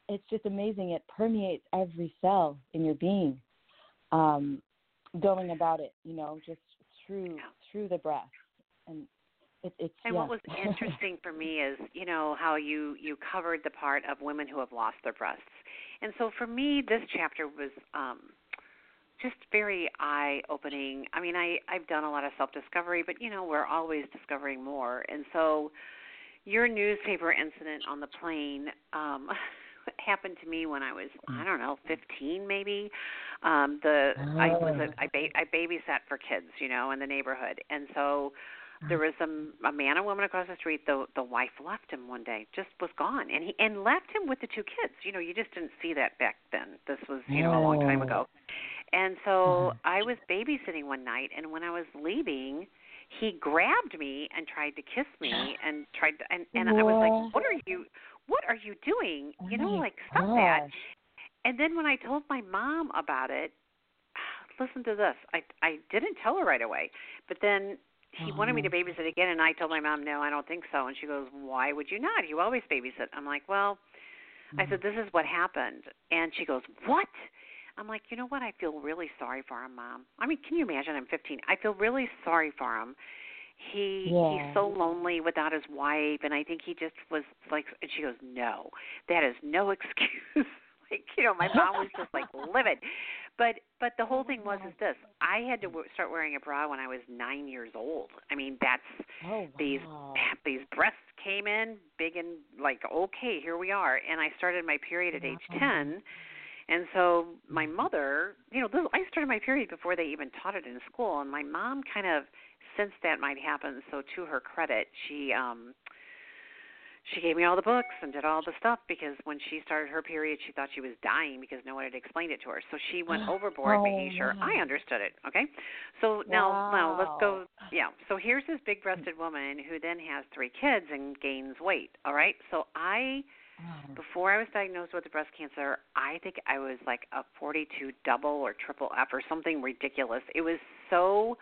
it's just amazing. It permeates every cell in your being. Um, going about it, you know, just through Yeah. through the breath, and it, it's And yeah. what was interesting for me is, you know, how you you covered the part of women who have lost their breasts. And so for me this chapter was um just very eye opening. I mean, I I've done a lot of self-discovery, but you know, we're always discovering more. And so your newspaper incident on the plane um happened to me when I was I don't know, 15 maybe. Um the I was Oh. a I ba- I babysat for kids, you know, in the neighborhood. And so there was a, a man and woman across the street. The the wife left him one day, just was gone, and he and left him with the two kids. You know, you just didn't see that back then. This was you know a long time Oh. ago. And so I was babysitting one night, and when I was leaving, he grabbed me and tried to kiss me, and tried to, and and I was like, What? "What are you? What are you doing? You know, Oh like stop that." And then when I told my mom about it, listen to this. I I didn't tell her right away, but then he wanted me to Uh-huh. babysit again, and I told my mom, no, I don't think so. And she goes, why would you not? You always babysit. I'm like, well, I said, this is what happened. And she goes, what? I'm like, you know what? I feel really sorry for him, mom. I mean, can you imagine? I'm 15. I feel really sorry for him. He Yeah. he's so lonely without his wife, and I think he just was like. And she goes, no, that is no excuse. like, you know, my mom was just like livid. But but the whole thing was is this: I had to w- start wearing a bra when I was nine years old. I mean, that's Oh, these wow. these breasts came in big and like okay here we are and i started my period at age Wow. 10 and so my mother you know i started my period before they even taught it in school and my mom kind of sensed that might happen so to her credit she um she gave me all the books and did all the stuff because when she started her period she thought she was dying because no one had explained it to her. So she went overboard Oh, making sure wow. i understood it okay? So now now let's go yeah. So here's this big breasted woman who then has three kids and gains weight all right? So i Wow. before i was diagnosed with the breast cancer i think i was like a 42 double or triple f or something ridiculous. It was so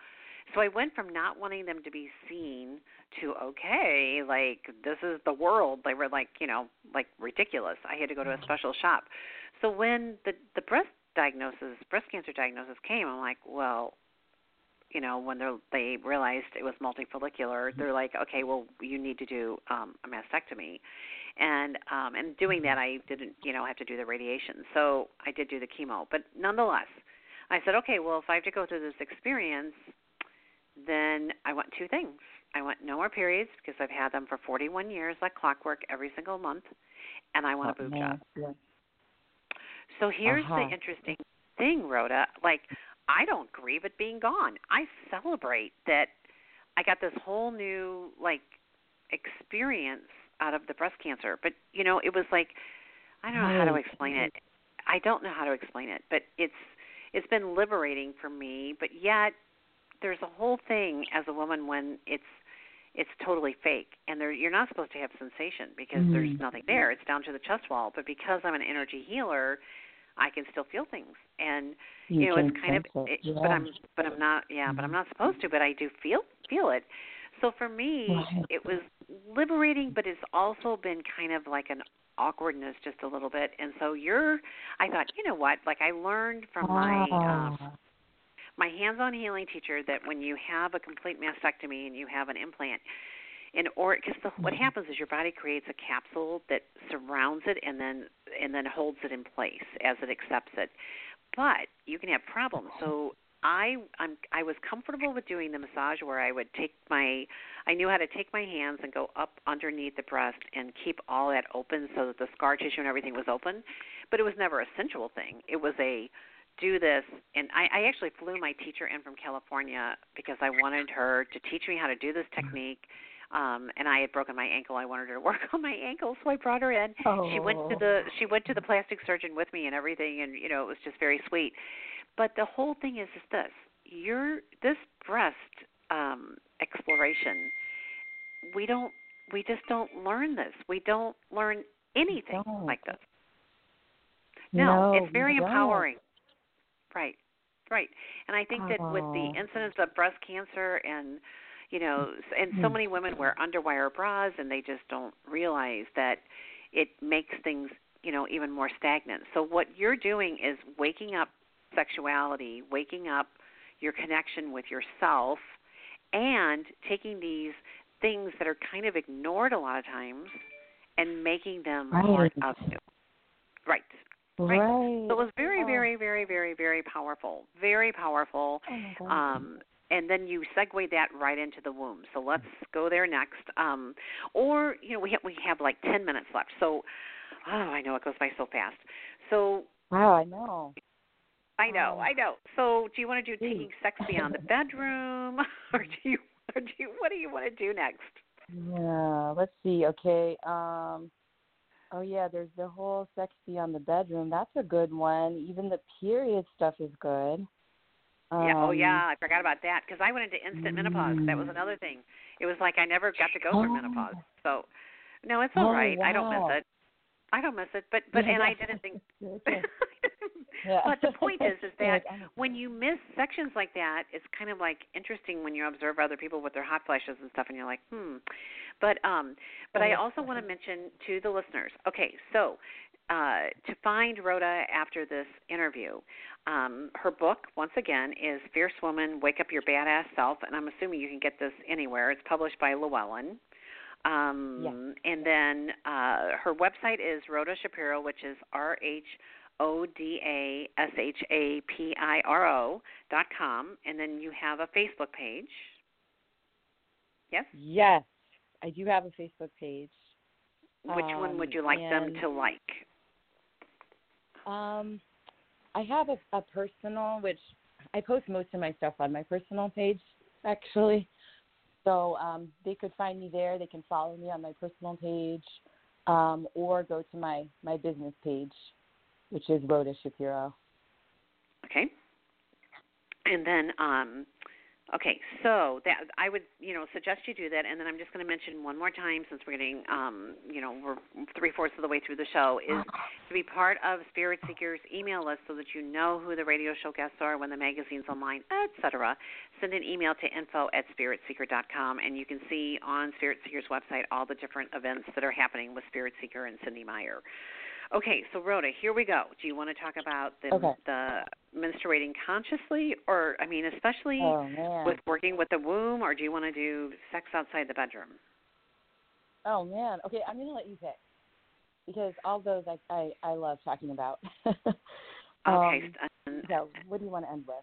so i went from not wanting them to be seen to okay like this is the world. They were like you know like ridiculous. I had to go to a special shop. So when the the breast diagnosis, breast cancer diagnosis came, I'm like, well, you know, when they they realized it was multifollicular, they're like, okay, well, you need to do um, a mastectomy, and um, and doing that, I didn't, you know, have to do the radiation, so I did do the chemo, but nonetheless, I said, okay, well, if I have to go through this experience, then I want two things. I want no more periods because I've had them for 41 years, like clockwork, every single month, and I want a boob job. Yeah. So here's Uh-huh. the interesting thing, Rhoda. Like, I don't grieve at being gone. I celebrate that I got this whole new like experience out of the breast cancer. But you know, it was like I don't know how to explain it. I don't know how to explain it, but it's it's been liberating for me. But yet, there's a whole thing as a woman when it's it's totally fake, and there you're not supposed to have sensation because there's Mhm. nothing there. It's down to the chest wall. But because I'm an energy healer, I can still feel things, and you, know it's kind of it. it, yeah. but i'm but i'm not yeah but i'm not supposed to but i do feel feel it so for me Right. it was liberating but it's also been kind of like an awkwardness just a little bit and so you're i thought you know what like i learned from my um Ah. my hands-on healing teacher that when you have a complete mastectomy and you have an implant in or because what Mhm. happens is your body creates a capsule that surrounds it and then and then holds it in place as it accepts it but you can have problems so i i'm i was comfortable with doing the massage where i would take my i knew how to take my hands and go up underneath the breast and keep all that open so that the scar tissue and everything was open but it was never a sensual thing it was a do this and I, I actually flew my teacher in from California because I wanted her to teach me how to do this technique. Um and I had broken my ankle. I wanted her to work on my ankle, so I brought her in. Oh. She went to Oh. the she went to the plastic surgeon with me and everything and you know, it was just very sweet. But the whole thing is is this. Your this breast um exploration we don't we just don't learn this. We don't learn anything don't. like this. No, No, it's very we empowering. Right, right. And I think that with the Oh. incidence of breast cancer and you know, and so Mm. many women wear underwire bras and they just don't realize that it makes things, you know, even more stagnant. So what you're doing is waking up sexuality, waking up your connection with yourself and taking these things that are kind of ignored a lot of times and making them part of you. Right. Right. Right. So it was very, Oh. very, very, very, very powerful. Very powerful. Oh. Um, and then you segue that right into the womb. So let's go there next. Um, or you know, we have, we have like ten minutes left. So, oh, I know it goes by so fast. So wow, I know. I know, Um, I know. So do you want to do taking sex beyond the bedroom, or do you, or do you, what do you want to do next? Yeah, let's see. Okay. Um Oh yeah, there's the whole sex beyond the bedroom. That's a good one. Even the period stuff is good. Um, yeah. Oh yeah, I forgot about that because I went into instant menopause. That was mm. another thing. It was like I never got to go through Oh. menopause. So no, it's all Oh, right. I don't miss it. I don't miss it. But but and I didn't think. Yeah. But the point is, is that oh, when you miss sections like that, it's kind of like interesting when you observe other people with their hot flashes and stuff, and you're like, hmm. But um, but I also want to mention to the listeners. Okay, so uh, to find Rhoda after this interview, um, her book once again is "Fierce Woman: Wake Up Your Badass Self," and I'm assuming you can get this anywhere. It's published by Llewellyn. Um, And then uh, her website is Rhoda Shapiro, which is R H O D A S H A P I R O dot com, and then you have a Facebook page. Yes. Yes, I do have a Facebook page. Which one would Um, you like them to like? Um, I have a, a personal, which I post most of my stuff on my personal page, actually. So um, they could find me there. They can follow me on my personal page, um, or go to my my business page, which is Rhoda Shapiro. Okay. And then, um, okay, so that I would, you know, suggest you do that. And then I'm just going to mention one more time, since we're getting, um, you know, we're three fourths of the way through the show, is to be part of Spirit Seekers email list so that you know who the radio show guests are, when the magazine's online, etc. Send an email to info at spiritseeker.com, and you can see on Spirit Seeker's website all the different events that are happening with Spirit Seeker and Cynde Meyer. Okay, so Rhoda, here we go. Do you want to talk about the Okay. the menstruating consciously, or I mean, especially Oh with working with the womb, or do you want to do sex outside the bedroom? Oh man. Okay, I'm gonna let you pick because all those I I, I love talking about. Okay, um, and so what do you want to end with?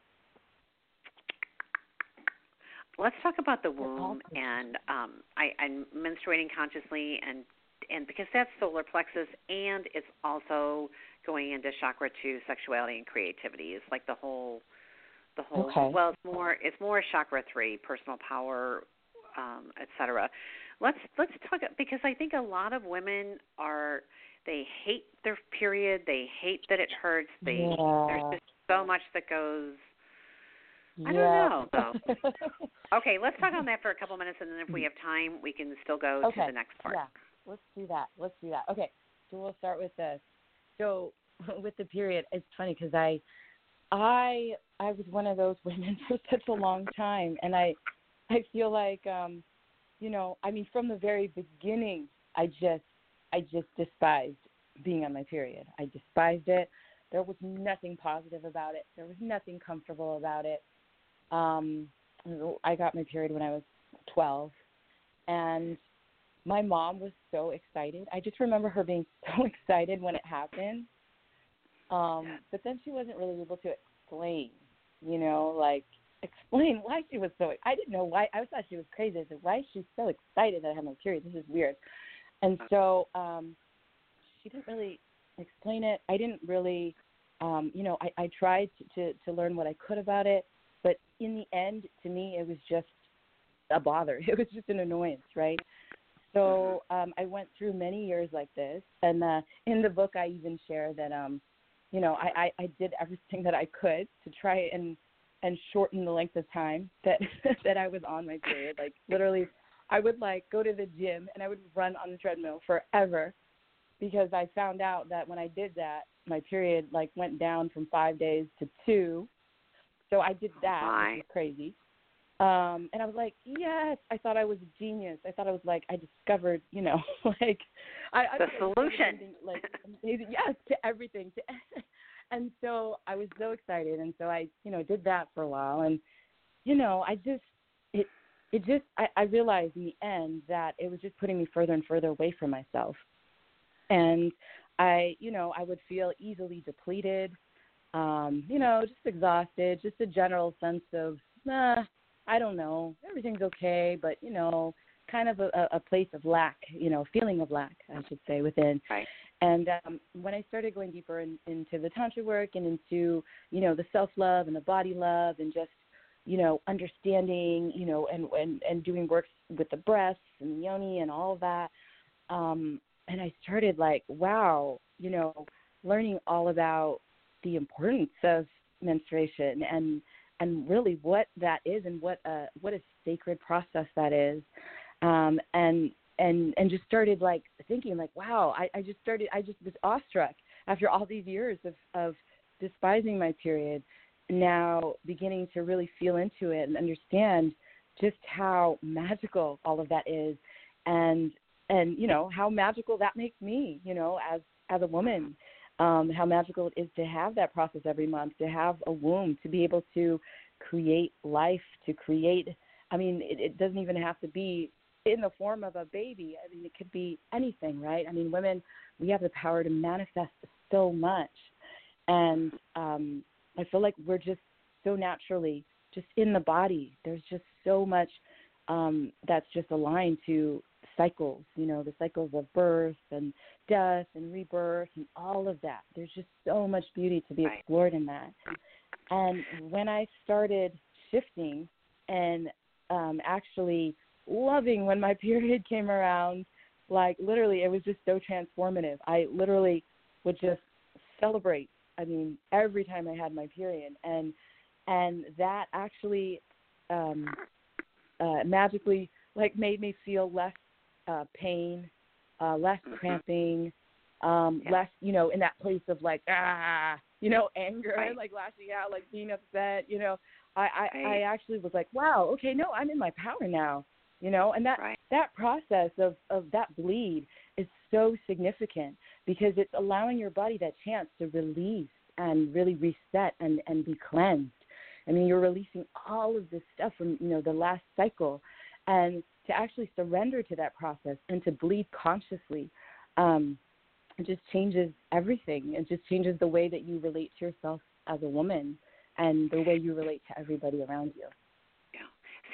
let's talk about the womb and um, I, I'm menstruating consciously, and and because that's solar plexus, and it's also going into chakra two, sexuality and creativity. It's like the whole, the whole. Okay. Well, it's more it's more chakra three, personal power, um, etc. Let's let's talk because I think a lot of women are they hate their period, they hate that it hurts. They yeah. there's just so much that goes I don't know, though. Okay, let's talk on that for a couple minutes, and then if we have time, we can still go. Okay, to the next part. Yeah, let's do that. Let's do that. Okay, so we'll start with this. So with the period, it's funny because I, I, I was one of those women for such a long time, and I, I feel like, um, you know, I mean, from the very beginning, I just, I just despised being on my period. I despised it. There was nothing positive about it. There was nothing comfortable about it. Um, I got my period when I was 12, and my mom was so excited. I just remember her being so excited when it happened. Um, but then she wasn't really able to explain, you know, like explain why she was so. I didn't know why. I thought she was crazy. I said, "Why is she so excited that I have my period? This is weird." And so um, she didn't really explain it. I didn't really, um, you know, I, I tried to, to to learn what I could about it, but in the end, to me, it was just a bother. It was just an annoyance, right? So um, I went through many years like this, and uh, in the book, I even share that, um, you know, I, I, I did everything that I could to try and and shorten the length of time that that I was on my period. Like literally, I would like go to the gym and I would run on the treadmill forever because I found out that when I did that, my period like went down from five days to two. So I did that, my. which was crazy. Um, and I was like, yes, I thought I was a genius. I thought I was like, I discovered, you know, like, I, I The solution. like amazing, yes, to everything. To, and so I was so excited, and so I, you know, did that for a while, and you know, I just, it, it just, I, I realized in the end that it was just putting me further and further away from myself, and I, you know, I would feel easily depleted, um, you know, just exhausted, just a general sense of, nah, I don't know, everything's okay, but you know, kind of a, a place of lack, you know, feeling of lack, I should say, within. Right. And um, when I started going deeper in, into the tantra work and into, you know, the self love and the body love and just, you know, understanding, you know, and and and doing works with the breasts and the yoni and all of that, um, and I started like, wow, you know, learning all about the importance of menstruation and and really what that is and what a what a sacred process that is. Um and and and just started like thinking like wow i i just started i just was awestruck after all these years of of despising my period now beginning to really feel into it and understand just how magical all of that is and and you know how magical that makes me you know as as a woman um, how magical it is to have that process every month, to have a womb, to be able to create life, to create. I mean, it, it doesn't even have to be in the form of a baby. I mean, it could be anything, right? I mean, women, we have the power to manifest so much, and um, I feel like we're just so naturally just in the body. There's just so much um, that's just aligned to cycles, you know, the cycles of birth and death and rebirth and all of that. There's just so much beauty to be explored in that. And when I started shifting and um, actually loving when my period came around, like literally, it was just so transformative. I literally would just celebrate. I mean, every time I had my period, and and that actually um, uh, magically like made me feel less uh, pain, uh, less Mhm. cramping, um, Yeah. less, you know, in that place of like, ah, you know, anger, Right. like lashing out, like being upset, you know. I, I, I actually was like, wow, okay, no, I'm in my power now. you know and that right. that process of of that bleed is so significant because it's allowing your body that chance to release and really reset and and be cleansed i mean you're releasing all of this stuff from you know the last cycle and to actually surrender to that process and to bleed consciously um it just changes everything. It just changes the way that you relate to yourself as a woman and the way you relate to everybody around you. Yeah.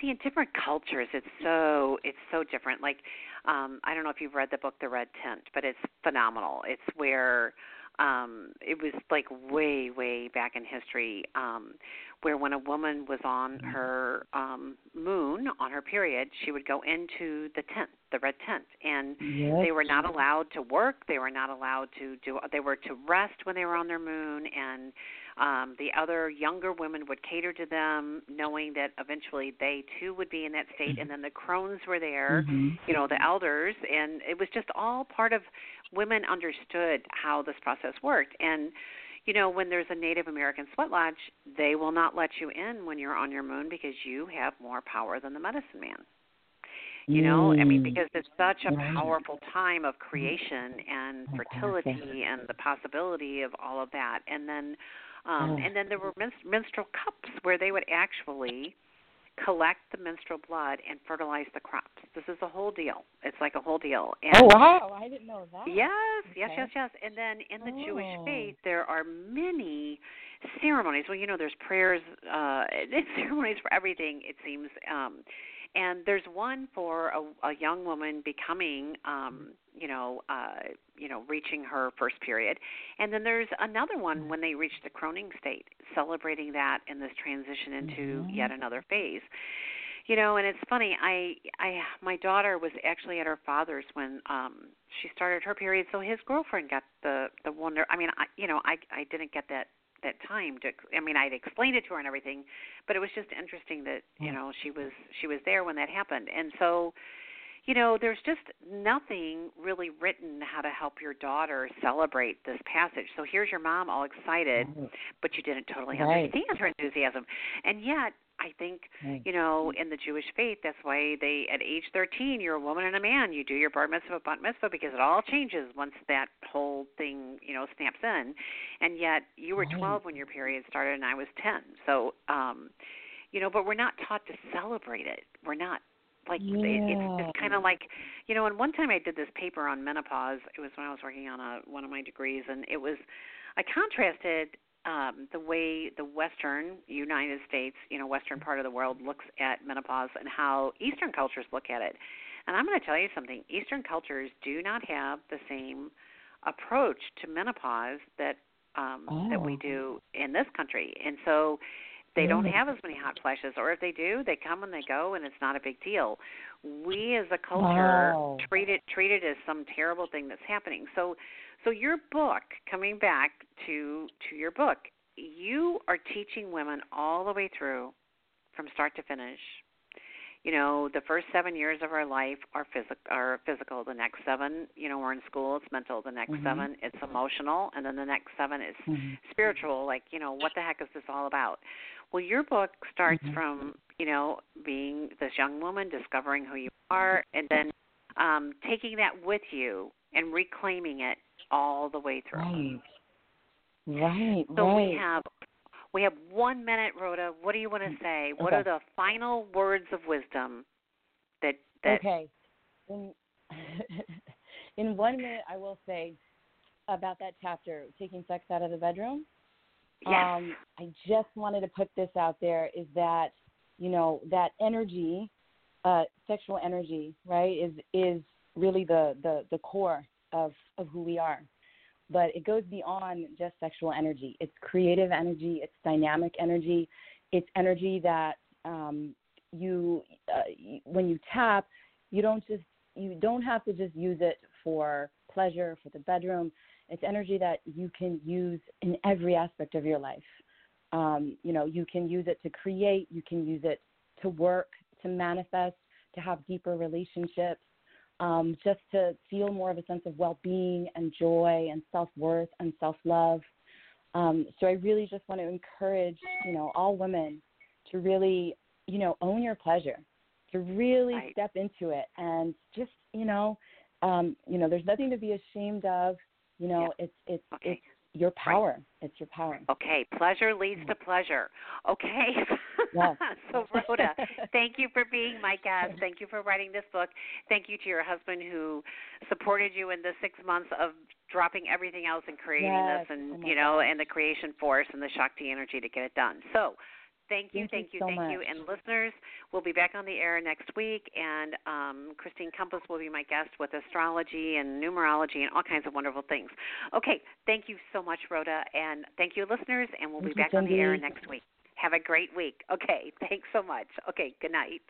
see in different cultures it's so it's so different. Like um i don't know if you've read the book the red tent but it's phenomenal. It's where um it was like way way back in history um where when a woman was on Mm-hmm. her um moon on her period she would go into the tent the red tent and yes. they were not allowed to work they were not allowed to do they were to rest when they were on their moon and um the other younger women would cater to them knowing that eventually they too would be in that state and then the crones were there Mhm. you know the elders and it was just all part of women understood how this process worked and you know when there's a native american sweat lodge they will not let you in when you're on your moon because you have more power than the medicine man you know i mean Mm. because it's such a Right. powerful time of creation and Oh, fertility and the possibility of all of that and then um Oh. and then there were minst- menstrual cups where they would actually collect the menstrual blood and fertilize the crops this is a whole deal it's like a whole deal and oh wow i didn't know that Yes, yes, Okay. yes, yes. And then in the Jewish Oh. faith, there are many ceremonies. Well, you know, there's prayers, uh, and ceremonies for everything. It seems. Um, and there's one for a, a young woman becoming, um, you know, uh, you know, reaching her first period, and then there's another one when they reach the croning state, celebrating that in this transition into Mhm. yet another phase. You know and it's funny i i my daughter was actually at her father's when um she started her period so his girlfriend got the the wonder i mean i you know i i didn't get that that time to i mean i'd explained it to her and everything but it was just interesting that you know she was she was there when that happened. And so you know there's just nothing really written how to help your daughter celebrate this passage. So here's your mom all excited but you didn't totally Right. understand her enthusiasm. And yet i think you know, in the Jewish faith, that's why they at age 13, you're a woman and a man. You do your bar mitzvah, bat mitzvah, because it all changes once that whole thing, you know, snaps in. And yet, you were Right. 12 when your period started, and I was 10. So, um, you know, but we're not taught to celebrate it. We're not like it, it's just kind of like, you know. And one time I did this paper on menopause. It was when I was working on a one of my degrees, and it was I contrasted um, the way the Western United States, you know, Western part of the world looks at menopause and how Eastern cultures look at it. And I'm going to tell you something: Eastern cultures do not have the same approach to menopause that um, that we Oh. do in this country, and so they don't have as many hot flashes, or if they do, they come and they go, and it's not a big deal. We as a culture Wow. treat it treat it as some terrible thing that's happening. So, so your book, coming back to to your book, you are teaching women all the way through, from start to finish. You know, the first seven years of our life are physical. Are physical. The next seven, you know, we're in school. It's mental. The next Mhm. seven, it's emotional, and then the next seven is Mhm. spiritual like you know what the heck is this all about well your book starts Mhm. from you know being this young woman discovering who you are and then um taking that with you and reclaiming it all the way through Right. Right. so right. we have we have one minute rhoda what do you want to say what Mm, Okay. are the final words of wisdom that that okay. In in one minute, I will say about that chapter, taking sex out of the bedroom. yes Um, I just wanted to put this out there: is that you know that energy, uh, sexual energy, right, is is really the the the core of of who we are. But it goes beyond just sexual energy. It's creative energy. It's dynamic energy. It's energy that um, you uh, when you tap, you don't just you don't have to just use it for pleasure for the bedroom. It's energy that you can use in every aspect of your life. Um, you know, you can use it to create. You can use it to work, to manifest, to have deeper relationships. Um, just to feel more of a sense of well-being and joy and self-worth and self-love. Um, so I really just want to encourage, you know, all women to really, you know, own your pleasure. to really Right. step into it and just you know um you know there's nothing to be ashamed of you know it's it's Okay. it's your power it's your power Okay, pleasure leads to pleasure. Okay. Yes. so Rhoda, thank you for being my guest. Thank you for writing this book. Thank you to your husband who supported you in the 6 months of dropping everything else and creating Yes. this and Oh you know and the creation force and the Shakti energy to get it done. So, thank you, Thank you thank you, so thank you. And listeners, we'll be back on the air next week and um Christine Compass will be my guest with astrology and numerology and all kinds of wonderful things. Okay, thank you so much, Rhoda, and thank you, listeners, and we'll Thank be back on the air next week. Have a great week. Okay, thanks so much. Okay, good night.